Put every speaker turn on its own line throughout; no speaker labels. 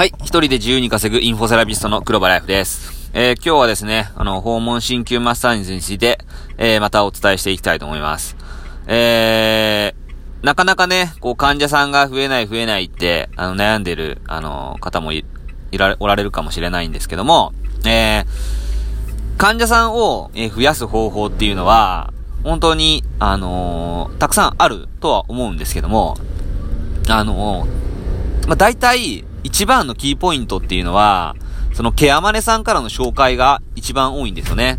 はい。一人で自由に稼ぐインフォセラピストの黒羽ライフです。えー、今日はですね、あの、訪問鍼灸マッサージについて、えー、またお伝えしていきたいと思います。えー、なかなかね、こう、患者さんが増えない増えないって、あの、悩んでる、あの、方もい、いられ、おられるかもしれないんですけども、えー、患者さんを、え増やす方法っていうのは、本当に、あの、たくさんあるとは思うんですけども、あの、まあ、大体、一番のキーポイントっていうのは、そのケアマネさんからの紹介が一番多いんですよね。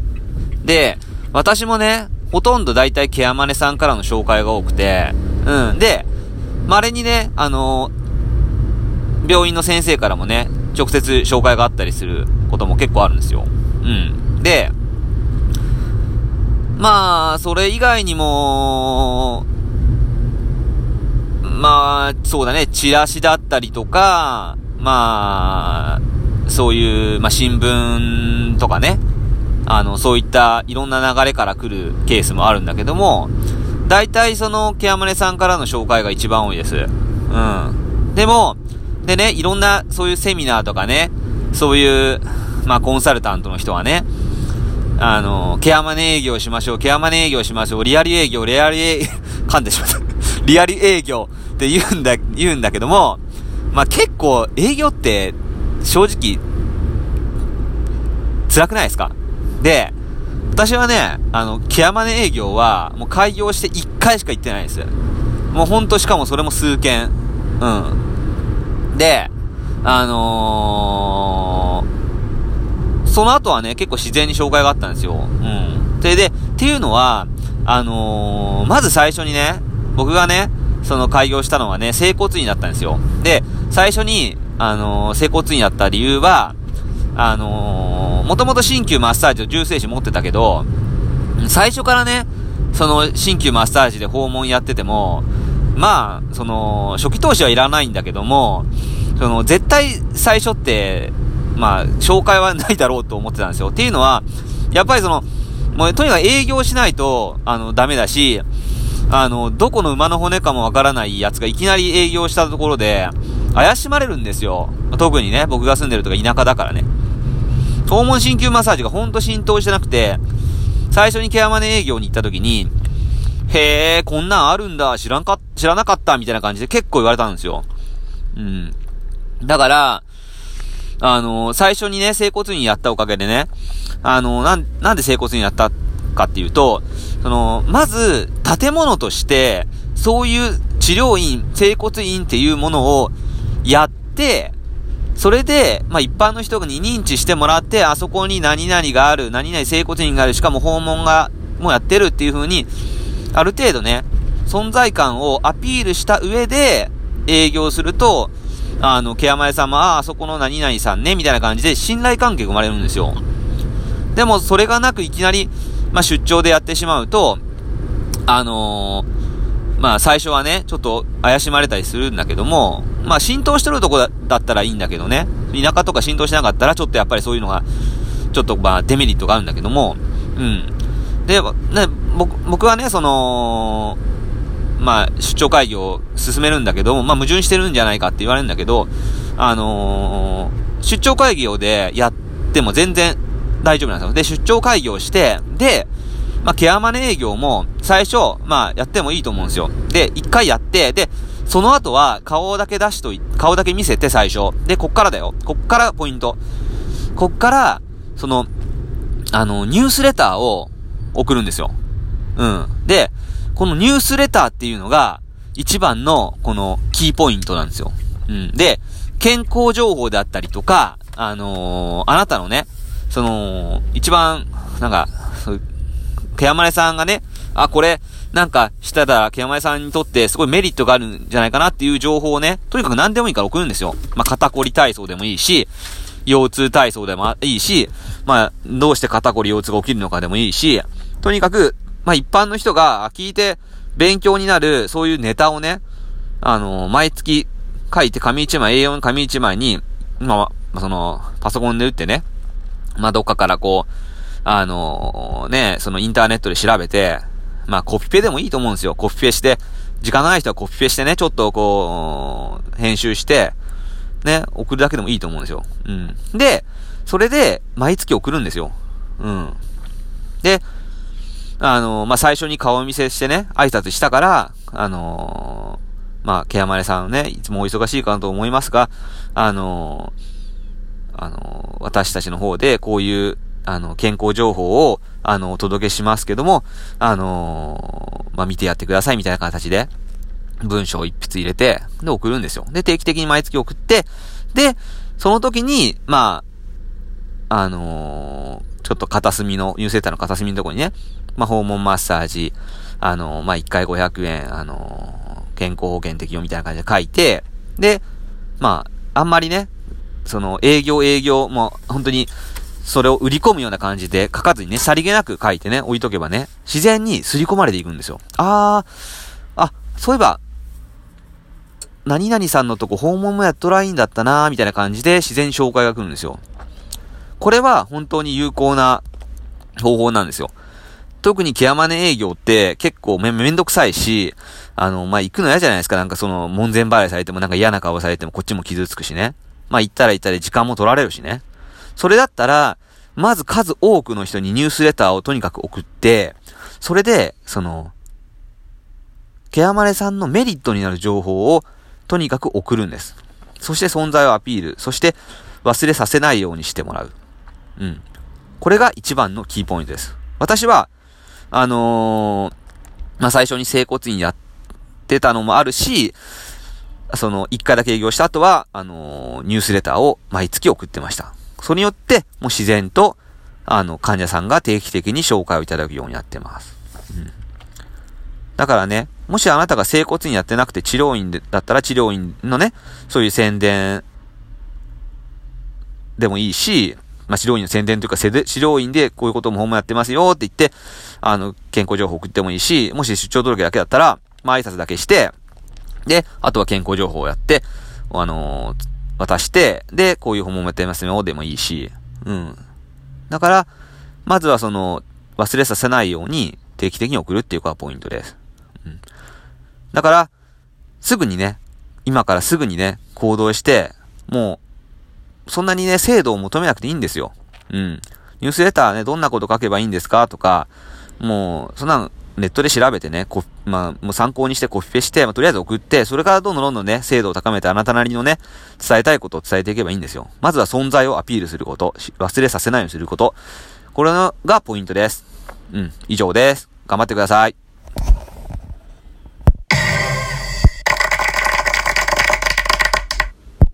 で、私もね、ほとんど大体ケアマネさんからの紹介が多くて、うん。で、稀にね、あのー、病院の先生からもね、直接紹介があったりすることも結構あるんですよ。うん。で、まあ、それ以外にも、まあ、そうだね、チラシだったりとか、まあ、そういう、まあ、新聞とかね、あの、そういったいろんな流れから来るケースもあるんだけども、大体その、ケアマネさんからの紹介が一番多いです。うん。でも、でね、いろんな、そういうセミナーとかね、そういう、まあ、コンサルタントの人はね、あの、ケアマネ営業しましょう、ケアマネ営業しましょう、リアル営業、リアル営、噛んでしまった。リアル営業って言うんだ、言うんだけども、まあ、結構営業って正直辛くないですか？で、私はね、あの、ケアマネ営業はもう開業して1回しか行ってないです。もうほんとしかもそれも数件。うん。で、あのー、その後はね、結構自然に紹介があったんですよ。うん。で、で、っていうのは、あのー、まず最初にね、僕がね、その開業したのはね、整骨院だったんですよ。で、最初に、あのー、整骨院やった理由は、あのー、もともと鍼灸マッサージと重生師持ってたけど、最初からね、その鍼灸マッサージで訪問やってても、まあ、その、初期投資はいらないんだけども、その、絶対最初って、まあ、紹介はないだろうと思ってたんですよ。っていうのは、やっぱりその、もうとにかく営業しないと、あの、ダメだし、あの、どこの馬の骨かもわからないやつがいきなり営業したところで、怪しまれるんですよ。特にね、僕が住んでるとか田舎だからね。訪問鍼灸マッサージがほんと浸透してなくて、最初にケアマネ営業に行った時に、へえ、こんなんあるんだ、知らんか、知らなかった、みたいな感じで結構言われたんですよ。うん。だから、あの最初にね、整骨院やったおかげでね、あのなん、なんで整骨院やったかっていうと、その、まず、建物として、そういう治療院、整骨院っていうものをやって、それで、まあ、一般の人に認知してもらって、あそこに何々がある、何々整骨院がある、しかも訪問が、もうやってるっていう風に、ある程度ね、存在感をアピールした上で、営業すると、あの、ケアマネさんも、ああ、そこの何々さんね、みたいな感じで信頼関係が生まれるんですよ。でも、それがなくいきなり、まあ、出張でやってしまうと、あのー、まあ、最初はね、ちょっと怪しまれたりするんだけども、まあ、浸透してるとこだったらいいんだけどね、田舎とか浸透しなかったら、ちょっとやっぱりそういうのが、ちょっとまあ、デメリットがあるんだけども、うん。で、ね、僕、僕はね、その、まあ、出張会議を進めるんだけども、まあ、矛盾してるんじゃないかって言われるんだけど、あのー、出張会議をでやっても全然大丈夫なんですよ。で、出張会議をして、で、まあ、ケアマネ営業も、最初、まあ、やってもいいと思うんですよ。で、一回やって、で、その後は、顔だけ出しとい、顔だけ見せて最初。で、こっからだよ。こっからポイント。こっから、その、あの、ニュースレターを送るんですよ。うん。で、このニュースレターっていうのが、一番の、この、キーポイントなんですよ。うん。で、健康情報であったりとか、あのー、あなたのね、その、一番、なんか、そういう、ケアマネさんがね、あ、これ、なんか、したら、ケアマネさんにとってすごいメリットがあるんじゃないかなっていう情報をね、とにかく何でもいいから送るんですよ。まあ、肩こり体操でもいいし、腰痛体操でもいいし、まあ、どうして肩こり腰痛が起きるのかでもいいし、とにかく、まあ、一般の人が聞いて勉強になる、そういうネタをね、あのー、毎月書いて紙一枚、A4 紙一枚に、まあ、その、パソコンで打ってね、まあ、どっかからこう、あのー、ね、そのインターネットで調べて、まあ、コピペでもいいと思うんですよ。コピペして、時間がない人はコピペしてね、ちょっとこう、編集して、ね、送るだけでもいいと思うんですよ。うん。で、それで、毎月送るんですよ。うん。で、あのー、まあ、最初に顔見せしてね、挨拶したから、あのー、まあ、ケアマネさんね、いつもお忙しいかなと思いますが、あのー、あの私たちの方でこういう、あの、健康情報を、あの、お届けしますけども、あのまあ、見てやってくださいみたいな形で、文章を一筆入れて、で、送るんですよ。で、定期的に毎月送って、で、その時に、まあ、あのー、ちょっと片隅の、ニュースレターの片隅のところにね、まあ、訪問マッサージ、あのー、まあ、1回500円、あのー、健康保険適用みたいな感じで書いて、で、まあ、あんまりね、その、営業営業、もう、本当に、それを売り込むような感じで書かずにね、さりげなく書いてね、置いとけばね、自然に刷り込まれていくんですよ。あー、あ、そういえば、何々さんのとこ訪問もやっとらいんだったなーみたいな感じで自然に紹介が来るんですよ。これは本当に有効な方法なんですよ。特にケアマネ営業って結構め、めんどくさいし、あの、まあ、行くの嫌じゃないですか。なんかその、門前払いされてもなんか嫌な顔されてもこっちも傷つくしね。まあ、行ったら行ったら時間も取られるしね。それだったら、まず数多くの人にニュースレターをとにかく送って、それで、その、ケアマネさんのメリットになる情報をとにかく送るんです。そして存在をアピール。そして忘れさせないようにしてもらう。うん。これが一番のキーポイントです。私は、あのー、まあ、最初に整骨院やってたのもあるし、その、一回だけ営業した後は、あのー、ニュースレターを毎月送ってました。それによって、もう自然と、あの、患者さんが定期的に紹介をいただくようになってます。うん。だからね、もしあなたが整骨院やってなくて治療院だったら治療院のね、そういう宣伝でもいいし、まあ、治療院の宣伝というか、治療院でこういうことも訪問やってますよって言って、あの、健康情報送ってもいいし、もし出張届だけだったら、まあ、挨拶だけして、で、あとは健康情報をやって、あのー、渡して、で、こういう訪問もやってますよでもいいし、うん。だから、まずはその、忘れさせないように定期的に送るっていうのがポイントです。うん。だから、すぐにね、今からすぐにね、行動して、もう、そんなにね、精度を求めなくていいんですよ。うん。ニュースレターね、どんなこと書けばいいんですかとか、もう、そんなの、ネットで調べてね、こ、まあ、もう参考にしてコピペして、まあ、とりあえず送って、それからどんどんどんどんね、精度を高めてあなたなりのね、伝えたいことを伝えていけばいいんですよ。まずは存在をアピールすること、忘れさせないようにすること。これがポイントです。うん、以上です。頑張ってください。